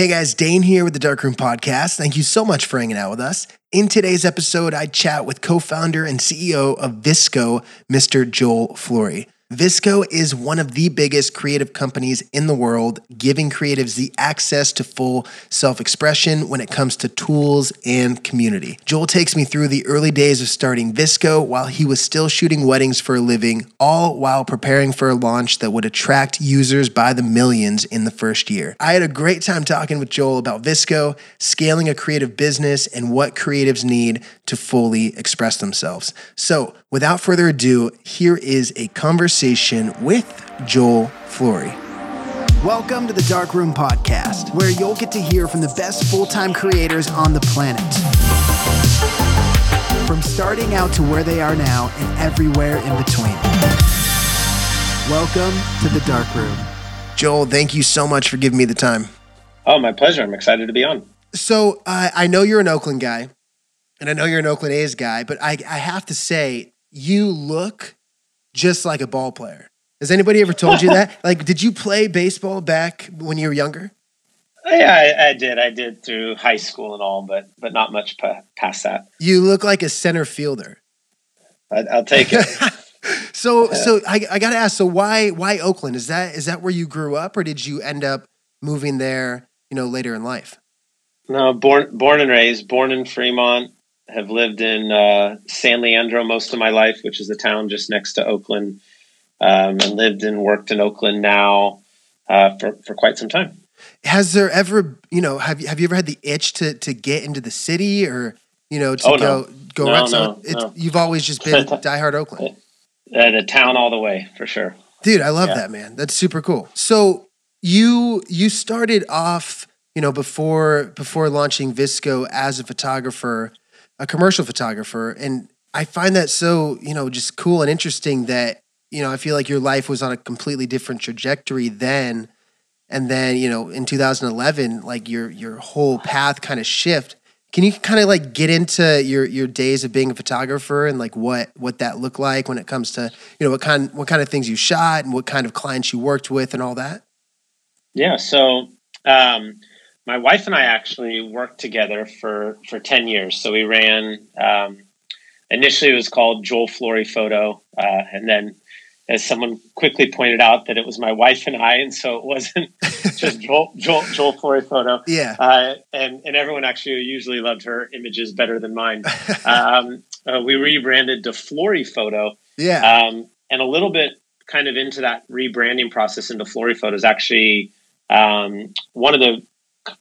Hey guys, Dane here with the Darkroom Podcast. Thank you so much for hanging out with us. In today's episode, I chat with co founder and CEO of VSCO, Mr. Joel Flory. VSCO is one of the biggest creative companies in the world, giving creatives the access to full self expression when it comes to tools and community. Joel takes me through the early days of starting VSCO while he was still shooting weddings for a living, all while preparing for a launch that would attract users by the millions in the first year. I had a great time talking with Joel about VSCO, scaling a creative business, and what creatives need to fully express themselves. So, without further ado, here is a conversation with Joel Flory. Welcome to the Dark Room Podcast, where you'll get to hear from the best full time creators on the planet. From starting out to where they are now and everywhere in between. Welcome to the Dark Room. Joel, thank you so much for giving me the time. Oh, my pleasure. I'm excited to be on. So, uh, I know you're an Oakland guy, and I know you're an Oakland A's guy, but I, I have to say, you look just like a ball player. Has anybody ever told you that? Like, did you play baseball back when you were younger? Yeah, I, I did. I did through high school and all, but but not much pa- past that. You look like a center fielder. I, I'll take it. so, so I, I got to ask. So, why why Oakland? Is that is that where you grew up, or did you end up moving there? You know, later in life. No, born born and raised, born in Fremont. Have lived in uh, San Leandro most of my life, which is a town just next to Oakland, um, and lived and worked in Oakland now uh, for for quite some time. Has there ever, you know, have you have you ever had the itch to to get into the city, or you know, to Oh, go no. go No, around? So no, it's, no. you've always just been diehard Oakland. Uh, the town all the way for sure. Dude, I love Yeah. that, man. That's super cool. So you you started off, you know, before before launching VSCO as a photographer, a commercial photographer, and I find that so, you know, just cool and interesting that, you know, I feel like your life was on a completely different trajectory then and then, you know, in 2011 like your your whole path kind of shift. Can you kind of like get into your your days of being a photographer and like what what that looked like when it comes to you know what kind what kind of things you shot and what kind of clients you worked with and all that? Yeah. So um, my wife and I actually worked together for for ten years. So we ran. Um, initially, it was called Joel Flory Photo, uh, and then, as someone quickly pointed out, that it was my wife and I, and so it wasn't just Joel Joel, Joel Flory Photo. Yeah. Uh, and and everyone actually usually loved her images better than mine. um, uh, we rebranded to Flory Photo, Yeah. um, and a little bit kind of into that rebranding process into Flory photo is Actually, um, one of the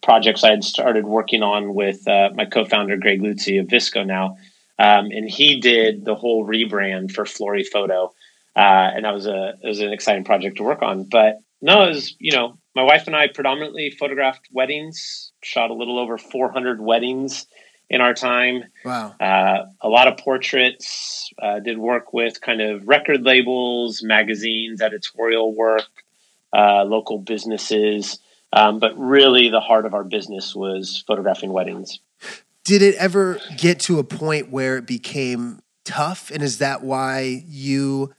projects I had started working on with uh, my co-founder Greg Lutze of VSCO now, um, and he did the whole rebrand for Flory Photo, uh, and that was a it was an exciting project to work on. But no, it was you know my wife and I predominantly photographed weddings, shot a little over 400 weddings in our time wow. uh, a lot of portraits. Uh, did work with kind of record labels, magazines, editorial work, uh, local businesses. Um, but really, the heart of our business was photographing weddings. Did it ever get to a point where it became tough and is that why you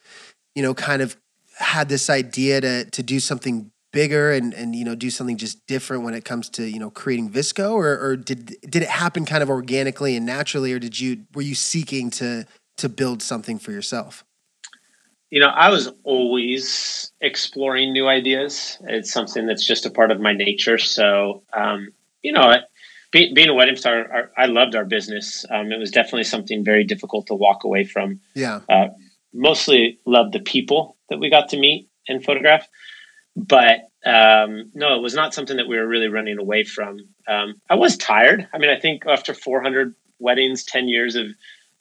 you know kind of had this idea to to do something bigger and and you know do something just different when it comes to you know creating VSCO or or did did it happen kind of organically and naturally or did you were you seeking to to build something for yourself? You know, I was always exploring new ideas. It's something that's just a part of my nature. So, um, you know, be, being a wedding star, I loved our business. Um, it was definitely something very difficult to walk away from. Yeah. Uh, mostly loved the people that we got to meet and photograph, but um, no, it was not something that we were really running away from. Um, I was tired. I mean, I think after 400 weddings, 10 years of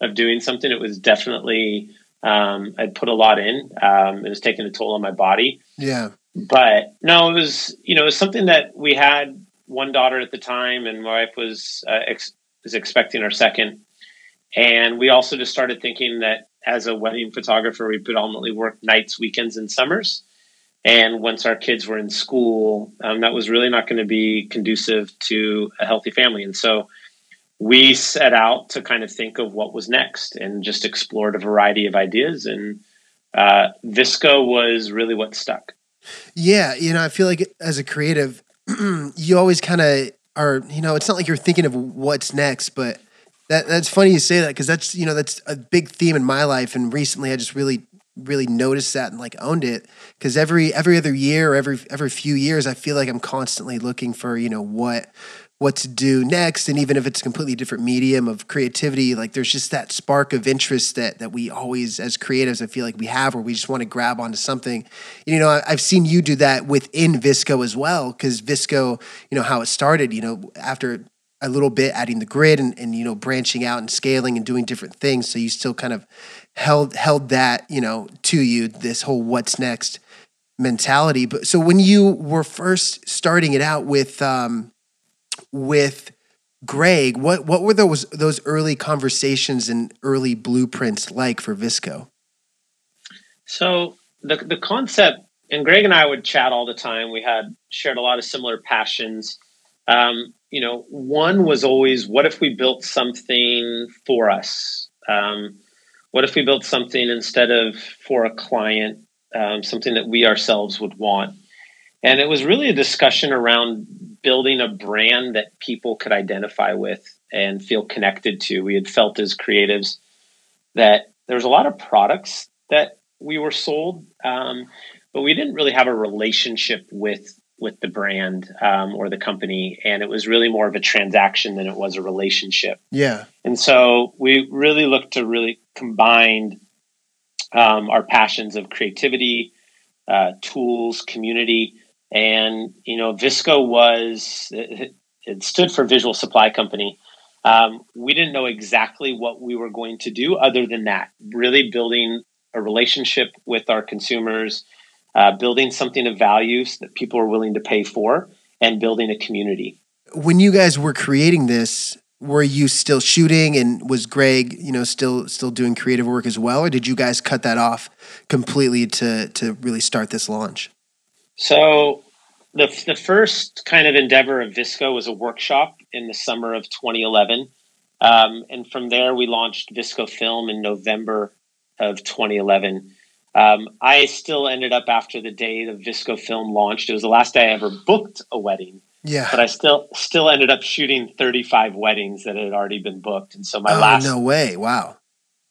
of doing something, it was definitely um, I'd put a lot in. Um, it was taking a toll on my body, Yeah. but no, it was you know it was something that we had one daughter at the time, and my wife was uh, ex- was expecting our second, and we also just started thinking that as a wedding photographer, we predominantly worked nights, weekends, and summers. And once our kids were in school, um, that was really not going to be conducive to a healthy family. And so we set out to kind of think of what was next and just explored a variety of ideas. And uh, VSCO was really what stuck. Yeah, you know, I feel like as a creative, you always kind of are, you know, it's not like you're thinking of what's next, but that that's funny you say that because that's you know that's a big theme in my life, and recently I just really really noticed that and like owned it because every every other year or every every few years I feel like I'm constantly looking for you know what what to do next and even if it's a completely different medium of creativity like there's just that spark of interest that that we always as creatives i feel like we have where we just want to grab onto something. You know I, i've seen you do that within VSCO as well because VSCO you know how it started you know after a little bit adding the grid and, and you know branching out and scaling and doing different things so you still kind of held held that you know to you this whole what's next mentality. But so when you were first starting it out with um with greg what what were those those early conversations and early blueprints like for VSCO so the the concept and greg and i would chat all the time we had shared a lot of similar passions um, you know, one was always, what if we built something for us? Um, what if we built something instead of for a client, um, something that we ourselves would want? And it was really a discussion around building a brand that people could identify with and feel connected to. We had felt as creatives that there was a lot of products that we were sold, um, but we didn't really have a relationship with with the brand um, or the company, and it was really more of a transaction than it was a relationship. Yeah. And so we really looked to really combine um, our passions of creativity, uh, tools, community, and you know, VSCO was it, it stood for Visual Supply Company. Um, we didn't know exactly what we were going to do, other than that, really building a relationship with our consumers uh, building something of value that people are willing to pay for, and building a community. When you guys were creating this, were you still shooting and was Greg, you know, still still doing creative work as well, or did you guys cut that off completely to to really start this launch? So the the first kind of endeavor of VSCO was a workshop in the summer of 2011, um, and from there we launched VSCO Film in November of 2011. Um, I still ended up after the day the VSCO film launched. It was the last day I ever booked a wedding. Yeah. But I still still ended up shooting 35 weddings that had already been booked. And so my oh, last no way. Wow.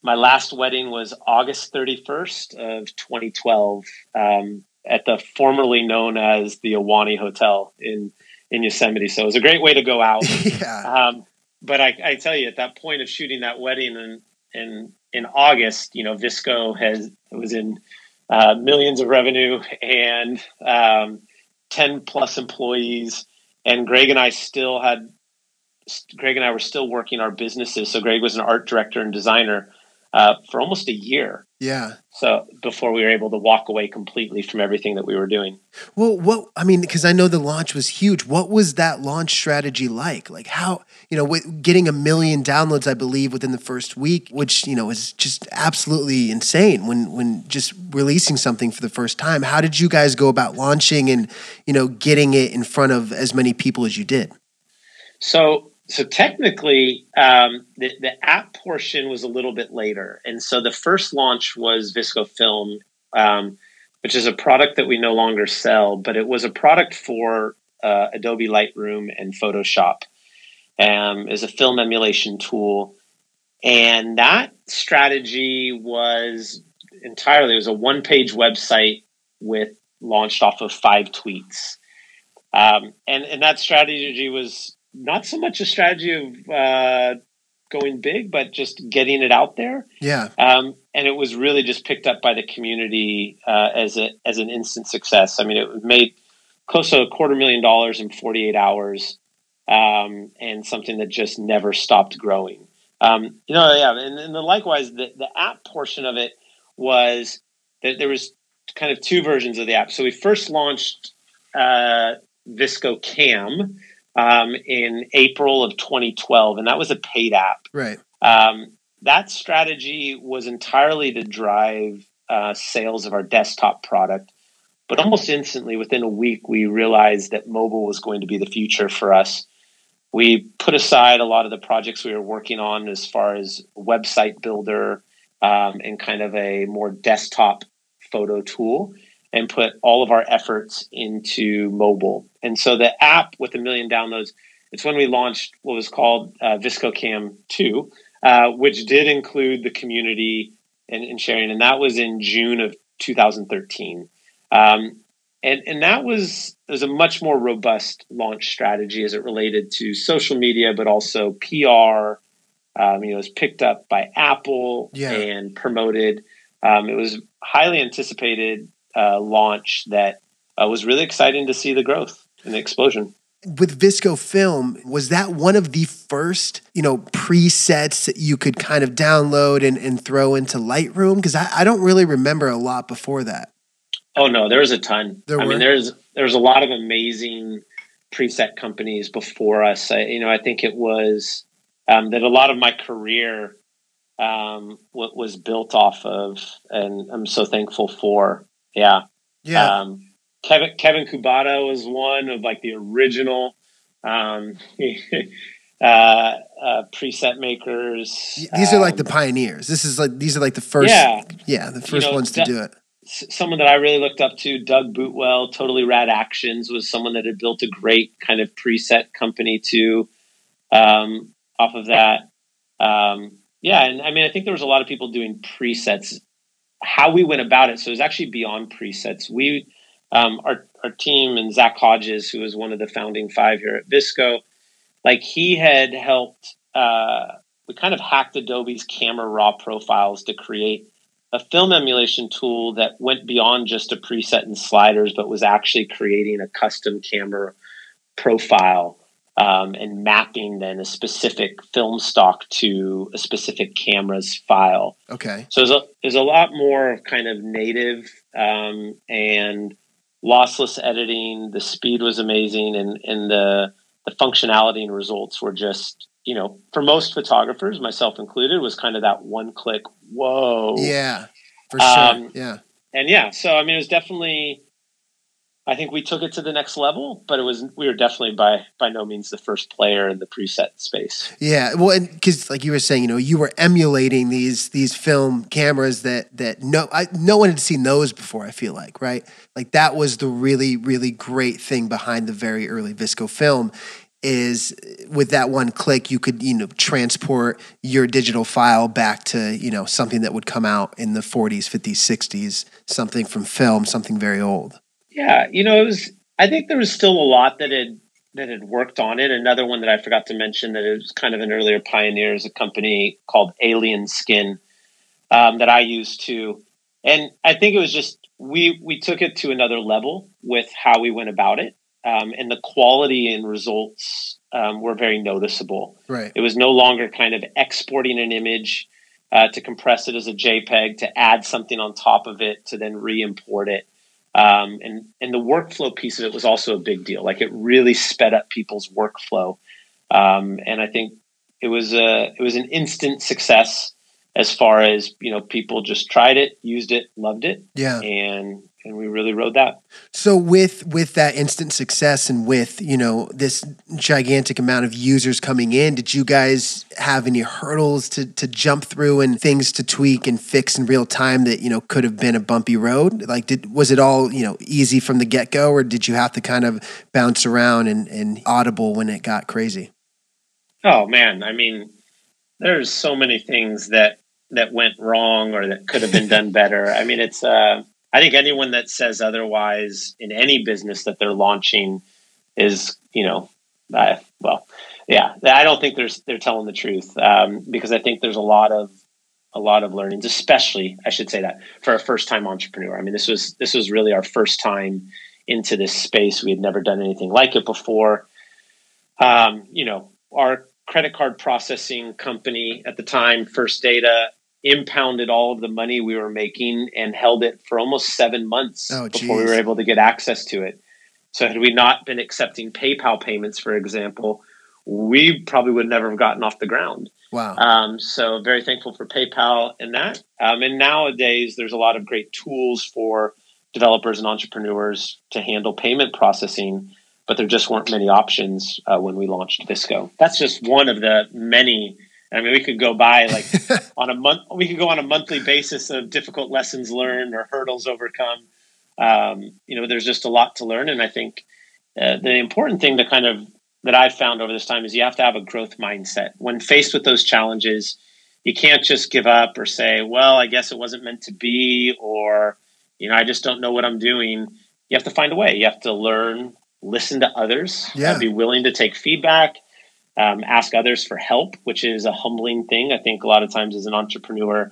My last wedding was August 31st of 2012 um, at the formerly known as the Ahwahnee Hotel in in Yosemite. So it was a great way to go out. yeah. Um, but I, I tell you, at that point of shooting that wedding and and in August, you know, VSCO has was in uh, millions of revenue and um, ten plus employees, and Greg and I still had. Greg and I were still working our businesses. So Greg was an art director and designer uh, for almost a year. Yeah. So before we were able to walk away completely from everything that we were doing. Well, what I mean, because I know the launch was huge. What was that launch strategy like? Like how you know, with getting a million downloads, I believe, within the first week, which you know is just absolutely insane when when just releasing something for the first time. How did you guys go about launching and you know getting it in front of as many people as you did? So so technically, um, the, the app portion was a little bit later, and so the first launch was VSCO Film, um, which is a product that we no longer sell, but it was a product for uh, Adobe Lightroom and Photoshop. Um, is a film emulation tool, and that strategy was entirely it was a one page website with launched off of five tweets, um, and and that strategy was not so much a strategy of uh, going big, but just getting it out there. Yeah. Um, and it was really just picked up by the community uh, as a as an instant success. I mean, it made close to a quarter million dollars in 48 hours, um, and something that just never stopped growing. Um, you know, yeah, and, and the, likewise, the, the app portion of it was that there was kind of two versions of the app. So we first launched uh, VSCO Cam, um, in April of 2012, and that was a paid app. Right. Um, that strategy was entirely to drive uh, sales of our desktop product. But almost instantly, within a week, we realized that mobile was going to be the future for us. We put aside a lot of the projects we were working on as far as website builder um, and kind of a more desktop photo tool. And put all of our efforts into mobile. And so the app with a million downloads, it's when we launched what was called uh, VSCO Cam 2, uh, which did include the community and, and, sharing. And that was in June of 2013. Um, and, and that was, was a much more robust launch strategy as it related to social media, but also PR. Um, you know, it was picked up by Apple yeah. and promoted. Um, it was highly anticipated uh, launch that uh, was really exciting to see the growth and the explosion. With VSCO Film, was that one of the first, you know, presets that you could kind of download and, and throw into Lightroom? Because I, I don't really remember a lot before that. Oh no, there was a ton. There I were? mean, there's there's a lot of amazing preset companies before us. I, you know, I think it was um, that a lot of my career um, was built off of, and I'm so thankful for. Yeah. Yeah. Um, Kevin Kevin Kubota was one of like the original um, uh, uh, preset makers. These are like the um, pioneers. This is like these are like the first. Yeah, yeah, the first you know, ones to do it. Someone that I really looked up to, Doug Boutwell, Totally Rad Actions, was someone that had built a great kind of preset company too. Um, off of that, um, yeah, and I mean, I think there was a lot of people doing presets how we went about it. So it was actually beyond presets. We, um, our, our team and Zach Hodges, who was one of the founding five here at VSCO, like he had helped, uh, we kind of hacked Adobe's camera raw profiles to create a film emulation tool that went beyond just a preset and sliders, but was actually creating a custom camera profile um, and mapping then a specific film stock to a specific camera's file. Okay. So there's a, there's a lot more kind of native um, and lossless editing. The speed was amazing, and and the the functionality and results were just you know for most photographers, myself included, was kind of that one click. Whoa. Yeah. For sure. Um, yeah. And yeah, so I mean, it was definitely I think we took it to the next level, but it was we were definitely by by no means the first player in the preset space. Yeah, well, because like you were saying, you know, you were emulating these these film cameras that that no I, no one had seen those before. I feel like right, like that was the really really great thing behind the very early VSCO film is eh, with that one click you could you know transport your digital file back to you know something that would come out in the 40s 50s 60s something from film something very old yeah, you know, it was. I think there was still a lot that had that had worked on it. Another one that I forgot to mention that is kind of an earlier pioneer is a company called Alien Skin um, that I used to, and I think it was just we we took it to another level with how we went about it, um, and the quality and results um, were very noticeable. Right. It was no longer kind of exporting an image. Uh, to compress it as a JPEG, to add something on top of it, to then re-import it. Um, and and the workflow piece of it was also a big deal. Like it really sped up people's workflow, um, and I think it was a it was an instant success as far as you know people just tried it, used it, loved it, yeah, and and we really rode that. So with with that instant success and with you know this gigantic amount of users coming in, did you guys have any hurdles to to jump through and things to tweak and fix in real time that you know could have been a bumpy road? Like, did was it all you know easy from the get go, or did you have to kind of bounce around and, and audible when it got crazy? Oh man, I mean, there's so many things that that went wrong or that could have been done better. I mean, it's uh I think anyone that says otherwise in any business that they're launching is, you know, uh, well, yeah, I don't think there's they're telling the truth um, because I think there's a lot of a lot of learnings, especially I should say that for a first time entrepreneur. I mean, this was this was really our first time into this space. We had never done anything like it before. Um, you know, our credit card processing company at the time, First Data, impounded all of the money we were making and held it for almost seven months oh, before we were able to get access to it. So had we not been accepting PayPal payments, for example, we probably would never have gotten off the ground. Wow. Um, so very thankful for PayPal and that. Um, and nowadays, there's a lot of great tools for developers and entrepreneurs to handle payment processing, but there just weren't many options uh, when we launched VSCO. That's just one of the many I mean, we could go by like on a month. We could go on a monthly basis of difficult lessons learned or hurdles overcome. um, you know, there's just a lot to learn. And I think uh, the important thing to kind of that I've found over this time is you have to have a growth mindset. When faced with those challenges, you can't just give up or say, well, I guess it wasn't meant to be, or, you know, I just don't know what I'm doing. You have to find a way. You have to learn, listen to others, yeah. be willing to take feedback, um, ask others for help, which is a humbling thing. I think a lot of times as an entrepreneur,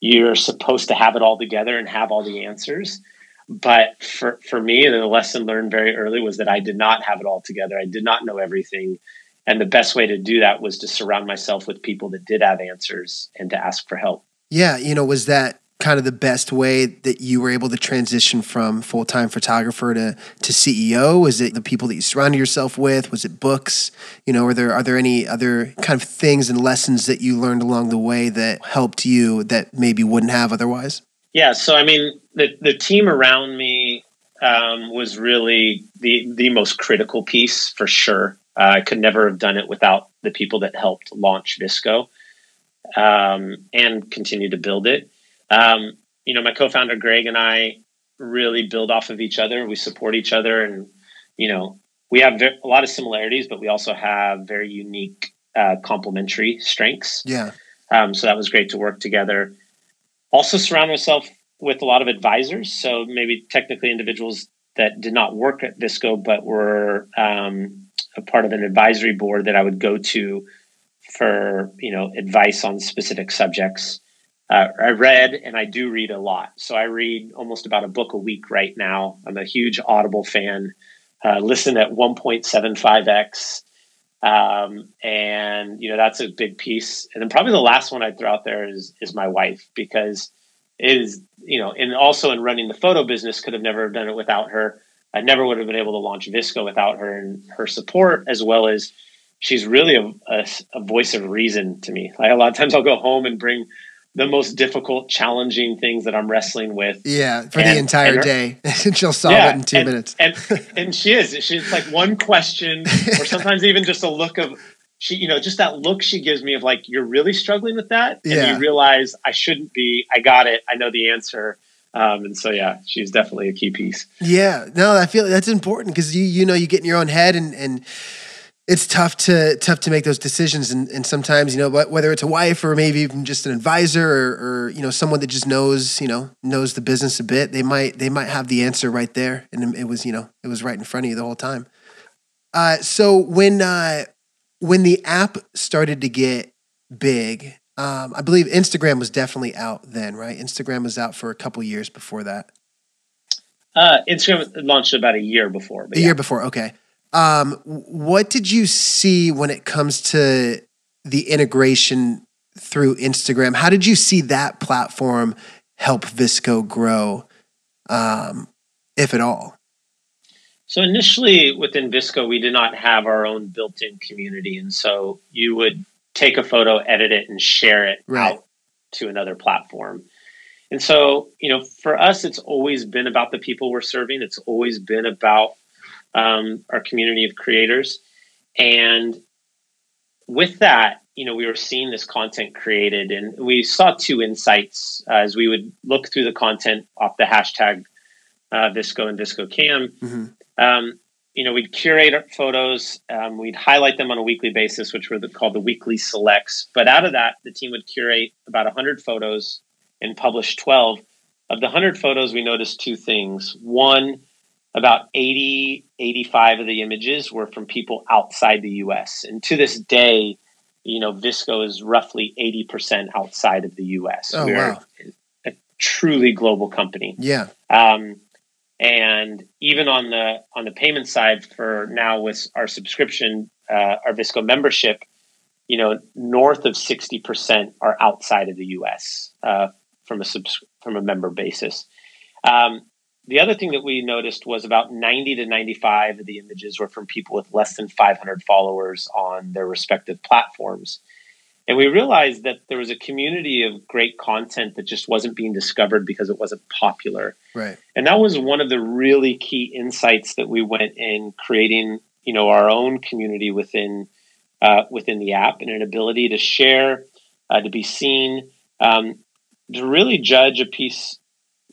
you're supposed to have it all together and have all the answers. But for, for me, the lesson learned very early was that I did not have it all together. I did not know everything. And the best way to do that was to surround myself with people that did have answers and to ask for help. Yeah. You know, was that kind of the best way that you were able to transition from full time photographer to, to CEO? Was it the people that you surrounded yourself with? Was it books? You know, are there are there any other kind of things and lessons that you learned along the way that helped you that maybe wouldn't have otherwise? Yeah, so I mean, the the team around me um, was really the the most critical piece for sure. Uh, I could never have done it without the people that helped launch VSCO um, and continue to build it. Um, you know, my co-founder Greg and I really build off of each other. We support each other, and you know, we have a lot of similarities, but we also have very unique uh, complementary strengths. Yeah. Um, so that was great to work together also surround myself with a lot of advisors. So maybe technically individuals that did not work at VSCO, but were um, a part of an advisory board that I would go to for you know advice on specific subjects. Uh, I read and I do read a lot, so I read almost about a book a week right now. I'm a huge Audible fan. Uh, listen at 1.75x, um, and you know that's a big piece. And then probably the last one I'd throw out there is is my wife because it is you know, and also in running the photo business, could have never done it without her. I never would have been able to launch VSCO without her and her support, as well as she's really a, a, a voice of reason to me. Like a lot of times, I'll go home and bring the most difficult, challenging things that I'm wrestling with. Yeah, for and, the entire her, day, she'll solve yeah, it in two and, minutes. and and she is. She's like one question, or sometimes even just a look of she, you know, just that look she gives me of like you're really struggling with that, and yeah. you realize I shouldn't be. I got it. I know the answer. Um, and so, yeah, she's definitely a key piece. Yeah, no, I feel that's important because you you know you get in your own head and and it's tough to tough to make those decisions. And, and sometimes you know whether it's a wife or maybe even just an advisor or, or, you know someone that just knows you know knows the business a bit they might they might have the answer right there. And it was you know it was right in front of you the whole time. Uh, so when uh, when the app started to get big um, i believe instagram was definitely out then right? Instagram was out for a couple years before that. Uh, instagram launched about a year before a yeah. year before okay um, what did you see when it comes to the integration through Instagram? How did you see that platform help VSCO grow, um, if at all? So initially within VSCO, we did not have our own built-in community, and so you would take a photo, edit it, and share it right. out to another platform. And so, you know, for us, it's always been about the people we're serving. It's always been about um, our community of creators. And with that, you know, we were seeing this content created, and we saw two insights uh, as we would look through the content off the hashtag uh, VSCO and VSCO Cam. Mm-hmm. Um, you know, we'd curate our photos, um, we'd highlight them on a weekly basis, which were the, called the weekly selects. But out of that, the team would curate about 100 photos and publish 12. Of the 100 photos, we noticed two things. One, about 80, 85 of the images were from people outside the US. And to this day, you know, VSCO is roughly 80% outside of the US. Oh, We're wow. a truly global company. Yeah. Um, and even on the on the payment side for now with our subscription, uh, our VSCO membership, you know, north of 60% are outside of the US uh, from a subs- from a member basis. Um, the other thing that we noticed was about 90 to 95 of the images were from people with less than 500 followers on their respective platforms. And we realized that there was a community of great content that just wasn't being discovered because it wasn't popular. Right. And that was one of the really key insights that we went in creating, you know, our own community within uh, within the app and an ability to share, uh, to be seen, um, to really judge a piece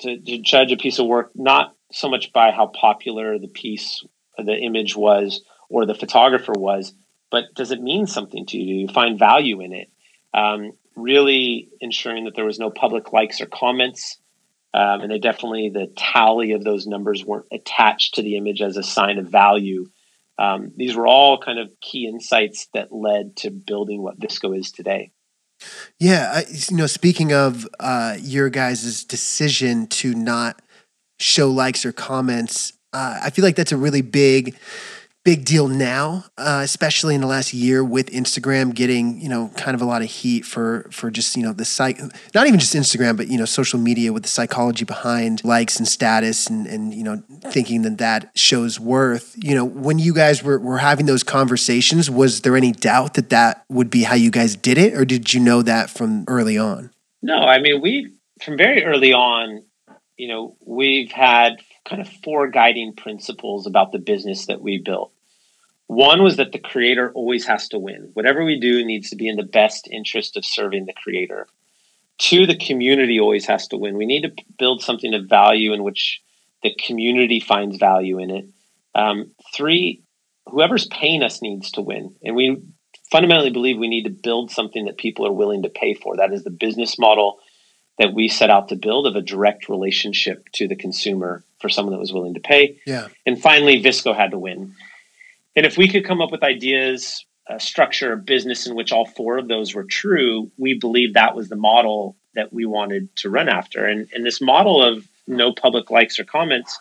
to, to judge a piece of work not so much by how popular the piece, the image was, or the photographer was, but does it mean something to you? Do you find value in it? Um, really ensuring that there was no public likes or comments. Um, and they definitely, the tally of those numbers weren't attached to the image as a sign of value. Um, these were all kind of key insights that led to building what VSCO is today. Yeah, I, you know, speaking of uh, your guys' decision to not show likes or comments, uh, I feel like that's a really big big deal now, uh, especially in the last year with Instagram getting you know kind of a lot of heat for for just you know the psych, not even just Instagram, but you know social media with the psychology behind likes and status and and you know thinking that that shows worth. You know, when you guys were were having those conversations, was there any doubt that that would be how you guys did it, or did you know that from early on? No, I mean we from very early on. You know, we've had kind of four guiding principles about the business that we built. One was that the creator always has to win. Whatever we do needs to be in the best interest of serving the creator. Two, the community always has to win. We need to build something of value in which the community finds value in it. Um, three, whoever's paying us needs to win. And we fundamentally believe we need to build something that people are willing to pay for. That is the business model that we set out to build of a direct relationship to the consumer for someone that was willing to pay. Yeah. And finally, VSCO had to win. And if we could come up with ideas, a structure, a business in which all four of those were true, we believe that was the model that we wanted to run after. And, and this model of no public likes or comments,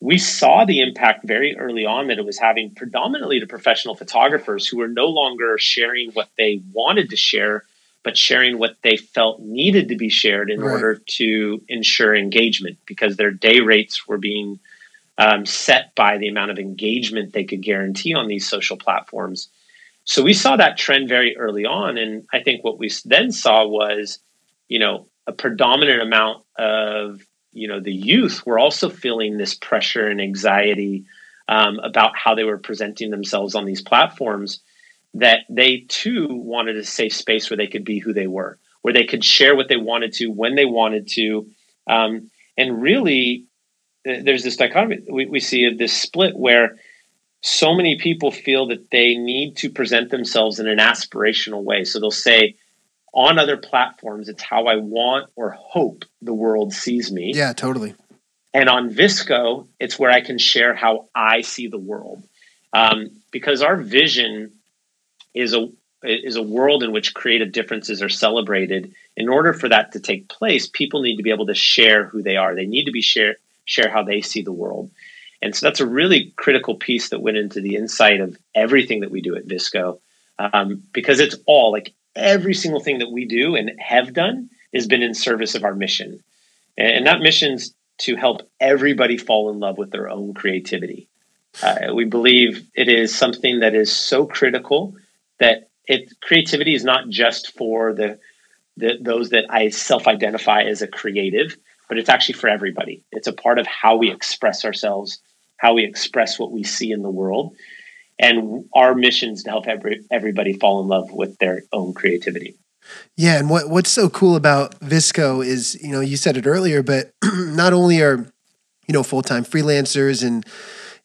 we saw the impact very early on that it was having predominantly to professional photographers who were no longer sharing what they wanted to share, but sharing what they felt needed to be shared in right. order to ensure engagement because their day rates were being um, set by the amount of engagement they could guarantee on these social platforms. So we saw that trend very early on. And I think what we then saw was, you know, a predominant amount of, you know, the youth were also feeling this pressure and anxiety um, about how they were presenting themselves on these platforms that they too wanted a safe space where they could be who they were, where they could share what they wanted to when they wanted to. Um, and really there's this dichotomy we, we see of this split where so many people feel that they need to present themselves in an aspirational way. So they'll say, on other platforms, it's how I want or hope the world sees me. Yeah, totally. And on VSCO, it's where I can share how I see the world. Um, because our vision is a is a world in which creative differences are celebrated. In order for that to take place, people need to be able to share who they are. They need to be share, share how they see the world. And so that's a really critical piece that went into the insight of everything that we do at VSCO, um, because it's all like every single thing that we do and have done has been in service of our mission. And that mission's to help everybody fall in love with their own creativity. Uh, we believe it is something that is so critical that it creativity is not just for the, the those that I self-identify as a creative, but it's actually for everybody. It's a part of how we express ourselves, how we express what we see in the world. And our mission is to help every, everybody fall in love with their own creativity. Yeah, and what what's so cool about VSCO is, you know, you said it earlier, but not only are, you know, full-time freelancers and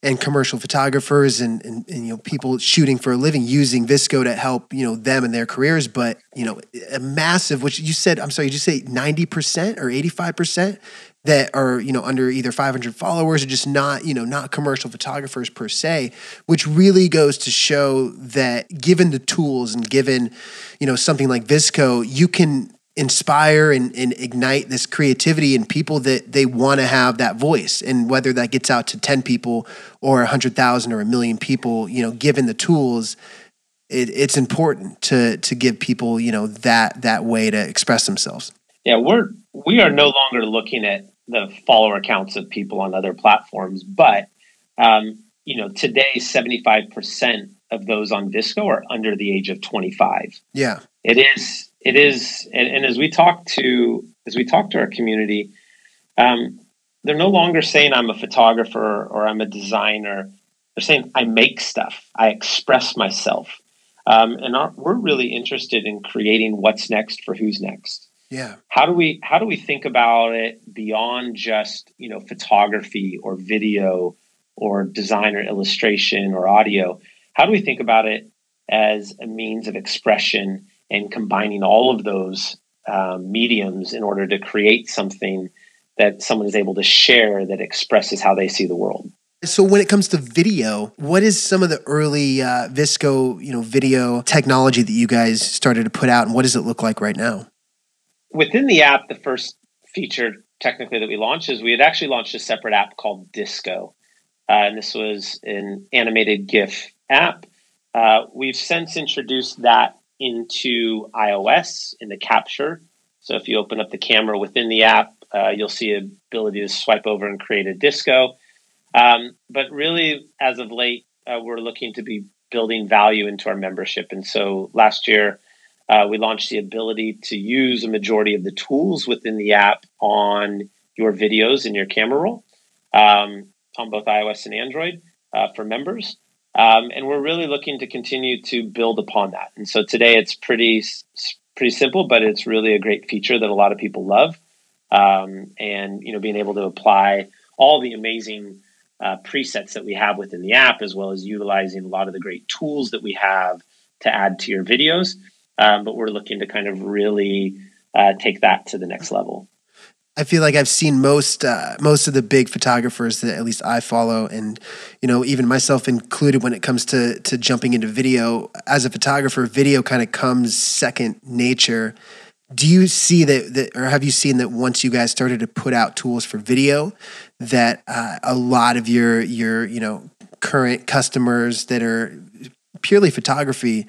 and commercial photographers and, and, and, you know people shooting for a living using VSCO to help you know them and their careers. But you know a massive, which you said, I'm sorry, did you say 90 percent or 85 percent that are you know under either 500 followers or just not you know not commercial photographers per se which really goes to show that given the tools and given you know something like VSCO you can inspire and, and ignite this creativity in people that they want to have that voice. And whether that gets out to 10 people or 100000 or a million people you know given the tools it, it's important to to give people you know that that way to express themselves. Yeah we're we are no longer looking at the follower counts of people on other platforms but um, you know today 75% of those on VSCO are under the age of 25 yeah. It is it is, and, and, as we talk to as we talk to our community, um, they're no longer saying I'm a photographer or I'm a designer. They're saying I make stuff, I express myself, um, and our, we're really interested in creating what's next for who's next. Yeah. How do we how do we think about it beyond just, you know, photography or video or design or illustration or audio? How do we think about it as a means of expression and combining all of those um, mediums in order to create something that someone is able to share that expresses how they see the world? So when it comes to video, what is some of the early uh, VSCO, you know, video technology that you guys started to put out, and what does it look like right now? Within the app, the first feature technically that we launched is we had actually launched a separate app called DSCO, uh, and this was an animated GIF app. Uh, we've since introduced that into iOS in the capture. So if you open up the camera within the app, uh, you'll see ability to swipe over and create a DSCO. Um, but really, as of late, uh, we're looking to be building value into our membership. And so last year, uh, we launched the ability to use a majority of the tools within the app on your videos in your camera roll um, on both iOS and Android uh, for members. Um, and we're really looking to continue to build upon that. And so today it's pretty pretty simple, but it's really a great feature that a lot of people love. Um, and you know, being able to apply all the amazing uh, presets that we have within the app, as well as utilizing a lot of the great tools that we have to add to your videos. Um, but we're looking to kind of really uh, take that to the next level. I feel like I've seen most uh, most of the big photographers that at least I follow, and you know, even myself included, when it comes to to jumping into video. As a photographer, video kind of comes second nature. Do you see that, that, or have you seen that once you guys started to put out tools for video, that uh, a lot of your your you know current customers that are purely photography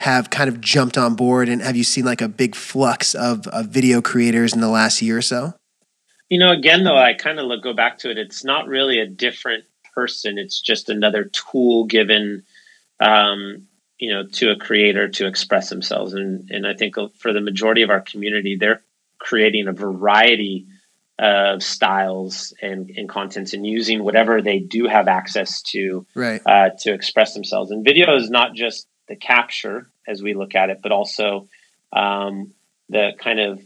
have kind of jumped on board, and have you seen like a big flux of, of video creators in the last year or so? You know, again, though, I kind of go back to it. It's not really a different person. It's just another tool given, um, you know, to a creator to express themselves. And and I think for the majority of our community, they're creating a variety of styles and, and contents and using whatever they do have access to right. uh, to express themselves. And video is not just the capture as we look at it, but also um, the kind of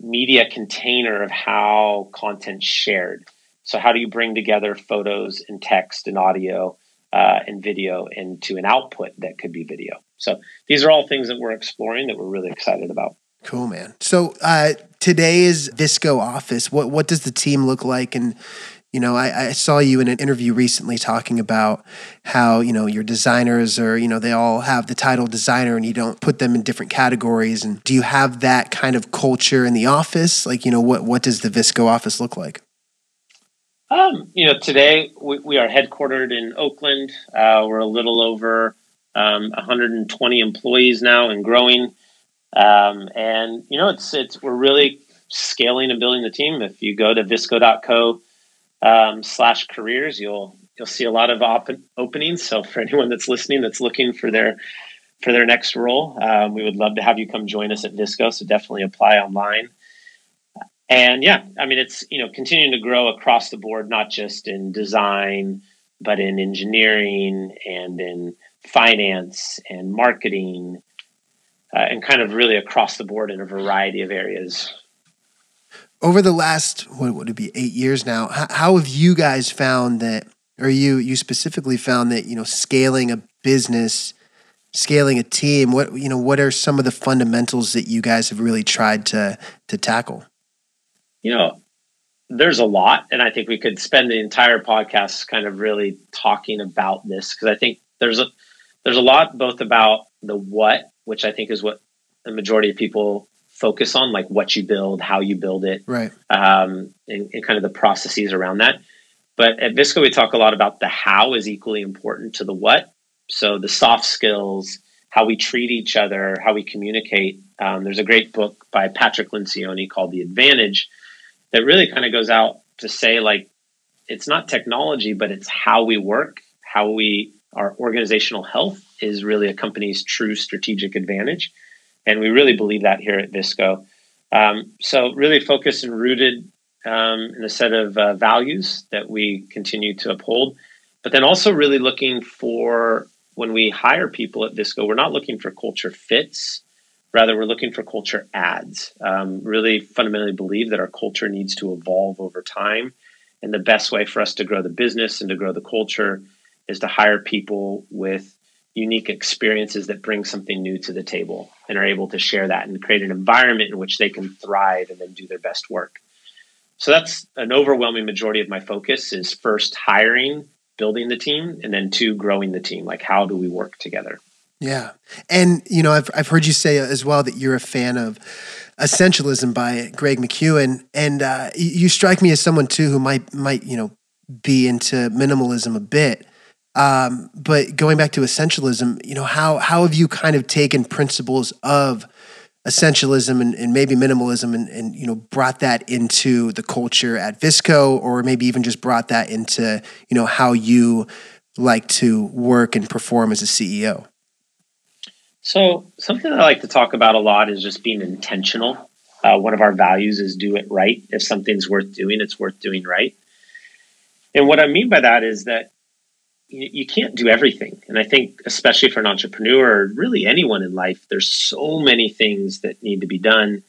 media container of how content's shared. So, how do you bring together photos and text and audio uh, and video into an output that could be video? So, these are all things that we're exploring that we're really excited about. Cool, man. So, uh, today's VSCO office, what what does the team look like, and you know, I, I, saw you in an interview recently talking about how, you know, your designers are, you know, they all have the title designer and you don't put them in different categories. And do you have that kind of culture in the office? Like, you know, what, what does the VSCO office look like? Um, you know, today we, we are headquartered in Oakland. Uh, we're a little over um, 120 employees now and growing. Um, and, you know, it's, it's, we're really scaling and building the team. If you go to vsco.co, um, slash careers, you'll you'll see a lot of op- openings. So for anyone that's listening that's looking for their for their next role, um, we would love to have you come join us at VSCO. So definitely apply online. And yeah, I mean it's you know continuing to grow across the board, not just in design, but in engineering and in finance and marketing, uh, and kind of really across the board in a variety of areas over the last what would it be eight years now how, have you guys found that or you you specifically found that you know scaling a business scaling a team what you know what are some of the fundamentals that you guys have really tried to to tackle? You know there's a lot and i think we could spend the entire podcast kind of really talking about this because i think there's a there's a lot both about the what which i think is what the majority of people focus on, like what you build, how you build it, right, um, and, and kind of the processes around that. But at VSCO, we talk a lot about the how is equally important to the what. So the soft skills, how we treat each other, how we communicate. Um, there's a great book by Patrick Lencioni called The Advantage that really kind of goes out to say like it's not technology, but it's how we work, how we our organizational health is really a company's true strategic advantage. And we really believe that here at VSCO. Um, so, really focused and rooted um, in a set of uh, values that we continue to uphold, but then also really looking for when we hire people at VSCO, we're not looking for culture fits. Rather, we're looking for culture adds. Um, really fundamentally believe that our culture needs to evolve over time. And the best way for us to grow the business and to grow the culture is to hire people with unique experiences that bring something new to the table and are able to share that and create an environment in which they can thrive and then do their best work. So that's an overwhelming majority of my focus is first hiring, building the team, and then two, growing the team. Like how do we work together? Yeah. And, you know, I've, I've heard you say as well that you're a fan of Essentialism by Greg McKeown. And uh, you strike me as someone too who might, might, you know, be into minimalism a bit. Um, but going back to essentialism, you know, how, how have you kind of taken principles of essentialism and, and maybe minimalism and, and, you know, brought that into the culture at VSCO or maybe even just brought that into, you know, how you like to work and perform as a CEO? So, something I like to talk about a lot is just being intentional. Uh, one of our values is do it right. If something's worth doing, it's worth doing right. And what I mean by that is that you, you can't do everything. And I think, especially for an entrepreneur or really anyone in life, there's so many things that need to be done.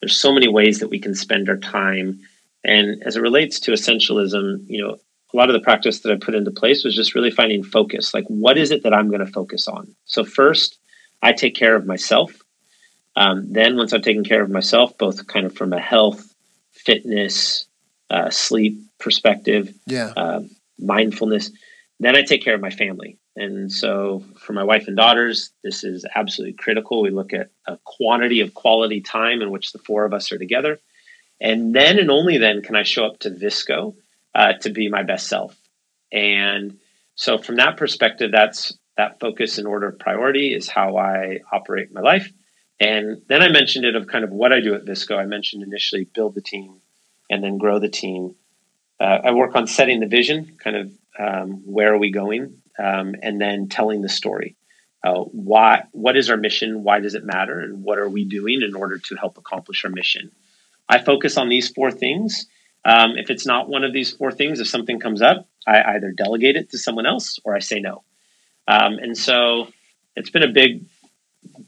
There's so many ways that we can spend our time. And as it relates to essentialism, you know, a lot of the practice that I put into place was just really finding focus. Like, what is it that I'm going to focus on? So, first, I take care of myself. Um, then, once I've taken care of myself, both kind of from a health, fitness, uh, sleep perspective, yeah, uh, mindfulness, then I take care of my family. And so, for my wife and daughters, this is absolutely critical. We look at a quantity of quality time in which the four of us are together. And then and only then can I show up to VSCO uh, to be my best self. And so, from that perspective, that's that focus and order of priority is how I operate my life. And then I mentioned it of kind of what I do at VSCO. I mentioned initially build the team and then grow the team. Uh, I work on setting the vision, kind of um, where are we going, um, and then telling the story. Uh, why? What is our mission? Why does it matter? And what are we doing in order to help accomplish our mission? I focus on these four things. Um, if it's not one of these four things, if something comes up, I either delegate it to someone else or I say no. Um, and so it's been a big,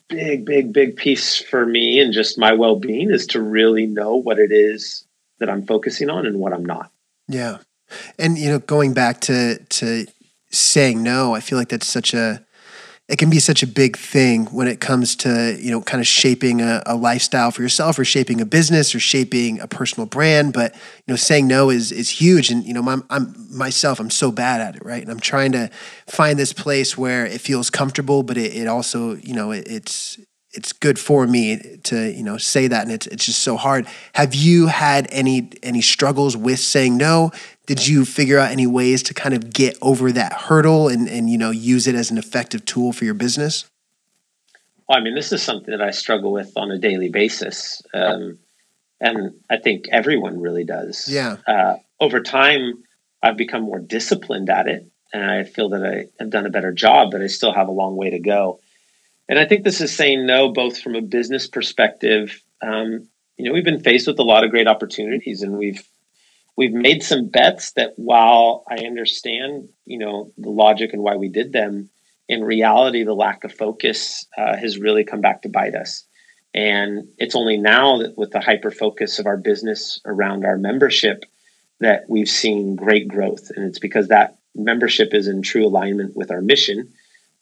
big, big, big piece for me and just my well being is to really know what it is that I'm focusing on and what I'm not. Yeah. And, you know, going back to, to saying no, I feel like that's such a, it can be such a big thing when it comes to you know kind of shaping a, a, lifestyle for yourself or shaping a business or shaping a personal brand. But you know saying no is is huge. And you know I'm, I'm myself i'm so bad at it right? And i'm trying to find this place where it feels comfortable but it, it also you know it, it's it's good for me to you know say that. And it's it's just so hard. Have you had any any struggles with saying no did you figure out any ways to kind of get over that hurdle and and you know use it as an effective tool for your business? Well, i mean this is something that i struggle with on a daily basis um, and i think everyone really does. Yeah. Uh, over time i've become more disciplined at it and i feel that i have done a better job but i still have a long way to go. And I think this is saying no, both from a business perspective. Um, you know, we've been faced with a lot of great opportunities, and we've we've made some bets that, while I understand, you know, the logic and why we did them, in reality, the lack of focus uh, has really come back to bite us. And it's only now that, with the hyper focus of our business around our membership, that we've seen great growth, and it's because that membership is in true alignment with our mission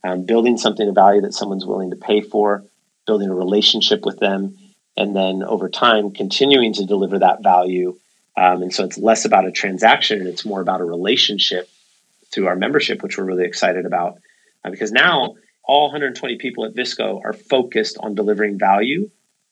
um, building something of value that someone's willing to pay for, building a relationship with them, and then over time continuing to deliver that value. Um, and so it's less about a transaction and it's more about a relationship through our membership, which we're really excited about. Uh, because now all 120 people at VSCO are focused on delivering value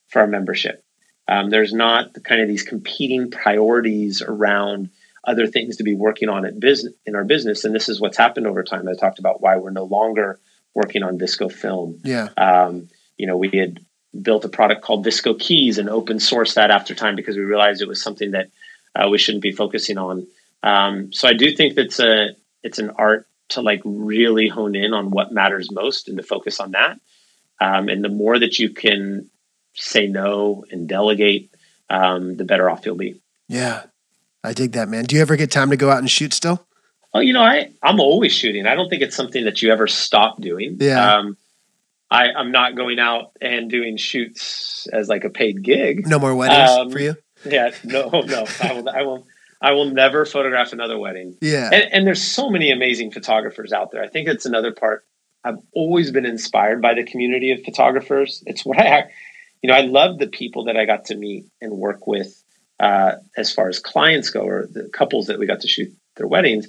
for our membership. Um, there's not the, kind of these competing priorities around other things to be working on at business in our business. And this is what's happened over time. I talked about why we're no longer working on VSCO Film. Yeah. Um, you know, we had built a product called VSCO Keys and open sourced that after time because we realized it was something that uh, we shouldn't be focusing on. Um, so I do think that's a it's an art to like really hone in on what matters most and to focus on that. Um, and the more that you can say no and delegate, um, the better off you'll be. Yeah, I dig that, man. Do you ever get time to go out and shoot still? Well, you know, I I'm always shooting. I don't think it's something that you ever stop doing. Yeah. Um, I, I'm not going out and doing shoots as like a paid gig. No more weddings um, for you. Yeah, no, no. I will. I will. I will never photograph another wedding. Yeah. And, and there's so many amazing photographers out there. I think it's another part. I've always been inspired by the community of photographers. It's what I, you know, I love the people that I got to meet and work with uh, as far as clients go, or the couples that we got to shoot their weddings.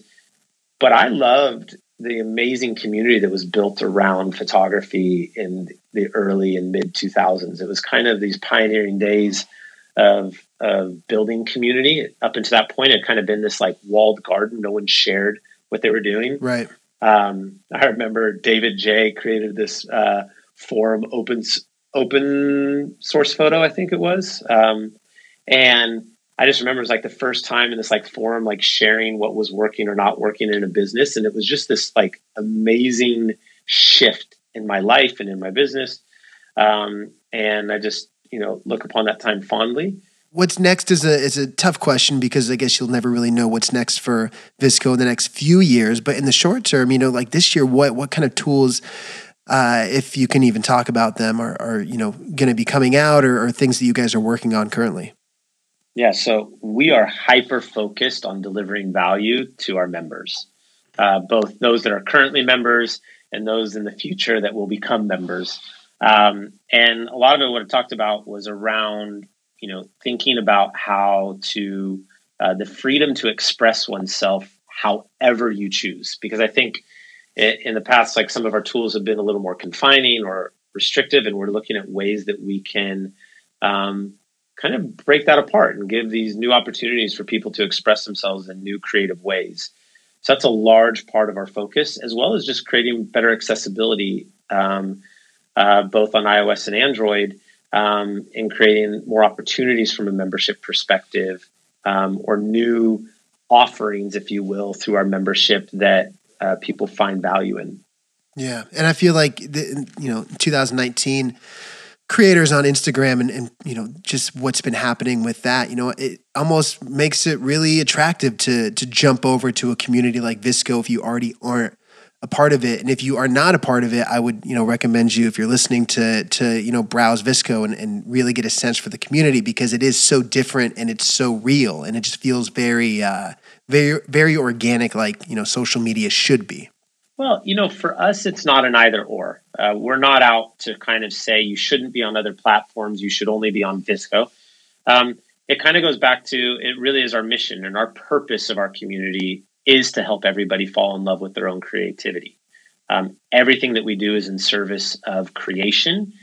But I loved the amazing community that was built around photography in the early and mid 2000s. It was kind of these pioneering days of, of building community. Up until that point, it kind of been this like walled garden. No one shared what they were doing. Right. Um, I remember David Jay created this uh, forum open open source photo, I think it was, um, and I just remember it was like the first time in this like forum, like sharing what was working or not working in a business. And it was just this like amazing shift in my life and in my business. Um, and I just, you know, look upon that time fondly. What's next is a is a tough question because I guess you'll never really know what's next for VSCO in the next few years. But in the short term, you know, like this year, what what kind of tools, uh, if you can even talk about them, are, are you know going to be coming out, or, or things that you guys are working on currently? Yeah, so we are hyper focused on delivering value to our members, uh, both those that are currently members and those in the future that will become members. Um, and a lot of it, what I talked about, was around you know thinking about how to uh, the freedom to express oneself however you choose. Because I think in the past, like some of our tools have been a little more confining or restrictive, and we're looking at ways that we can um, kind of break that apart and give these new opportunities for people to express themselves in new creative ways. So that's a large part of our focus, as well as just creating better accessibility, um, uh, both on iOS and Android, um, and creating more opportunities from a membership perspective um, or new offerings, if you will, through our membership that uh, people find value in. Yeah, and I feel like the, you know, 2019 creators on Instagram and, and you know just what's been happening with that you know it almost makes it really attractive to to jump over to a community like VSCO if you already aren't a part of it and if you are not a part of it I would you know recommend you if you're listening to to you know browse VSCO and, and really get a sense for the community because it is so different and it's so real and it just feels very uh very very organic like you know social media should be well, you know, for us, it's not an either or. Uh, we're not out to kind of say you shouldn't be on other platforms, you should only be on VSCO. Um, it kind of goes back to it really is our mission and our purpose of our community is to help everybody fall in love with their own creativity. Um, everything that we do is in service of creation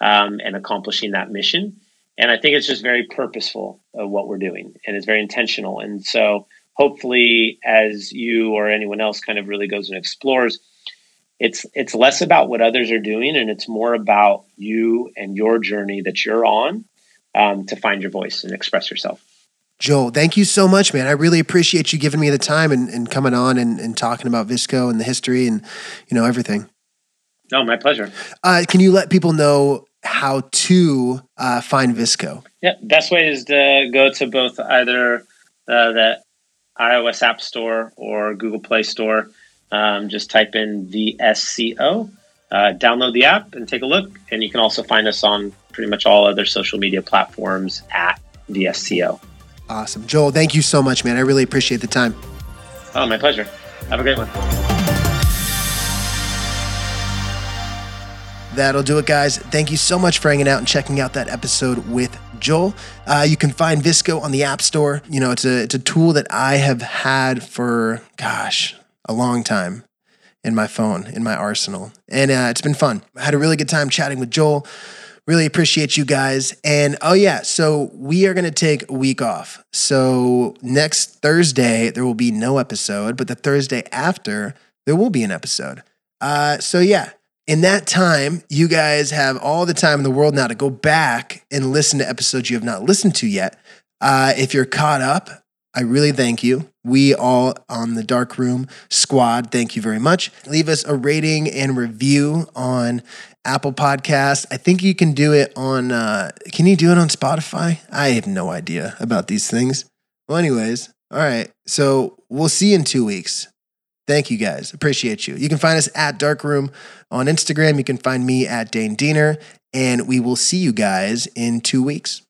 um, and accomplishing that mission. And I think it's just very purposeful of what we're doing and it's very intentional. And so, hopefully as you or anyone else kind of really goes and explores it's it's less about what others are doing and it's more about you and your journey that you're on um, to find your voice and express yourself joel thank you so much man i really appreciate you giving me the time and, and coming on and, and talking about VSCO and the history and you know everything no my pleasure uh, can you let people know how to uh, find VSCO? yeah best way is to go to both either uh, the iOS App Store or Google Play Store. Um, just type in VSCO, uh, download the app, and take a look. And you can also find us on pretty much all other social media platforms at VSCO. Awesome. Joel, thank you so much, man. I really appreciate the time. Oh, my pleasure. Have a great one. That'll do it, guys. Thank you so much for hanging out and checking out that episode with Joel. Uh, you can find VSCO on the App Store. You know, it's a it's a tool that I have had for gosh a long time in my phone in my arsenal, and uh, it's been fun. I had a really good time chatting with Joel. Really appreciate you guys. And oh yeah, so we are going to take a week off. So next Thursday there will be no episode, but the Thursday after there will be an episode. Uh, so yeah, in that time, you guys have all the time in the world now to go back and listen to episodes you have not listened to yet. Uh, if you're caught up, I really thank you. We all on the Darkroom squad, thank you very much. Leave us a rating and review on Apple Podcast. I think you can do it on. Uh, can you do it on Spotify? I have no idea about these things. Well, anyways, all right. So we'll see you in two weeks. Thank you guys. Appreciate you. You can find us at Darkroom on Instagram. You can find me at Dane Diener, and we will see you guys in two weeks.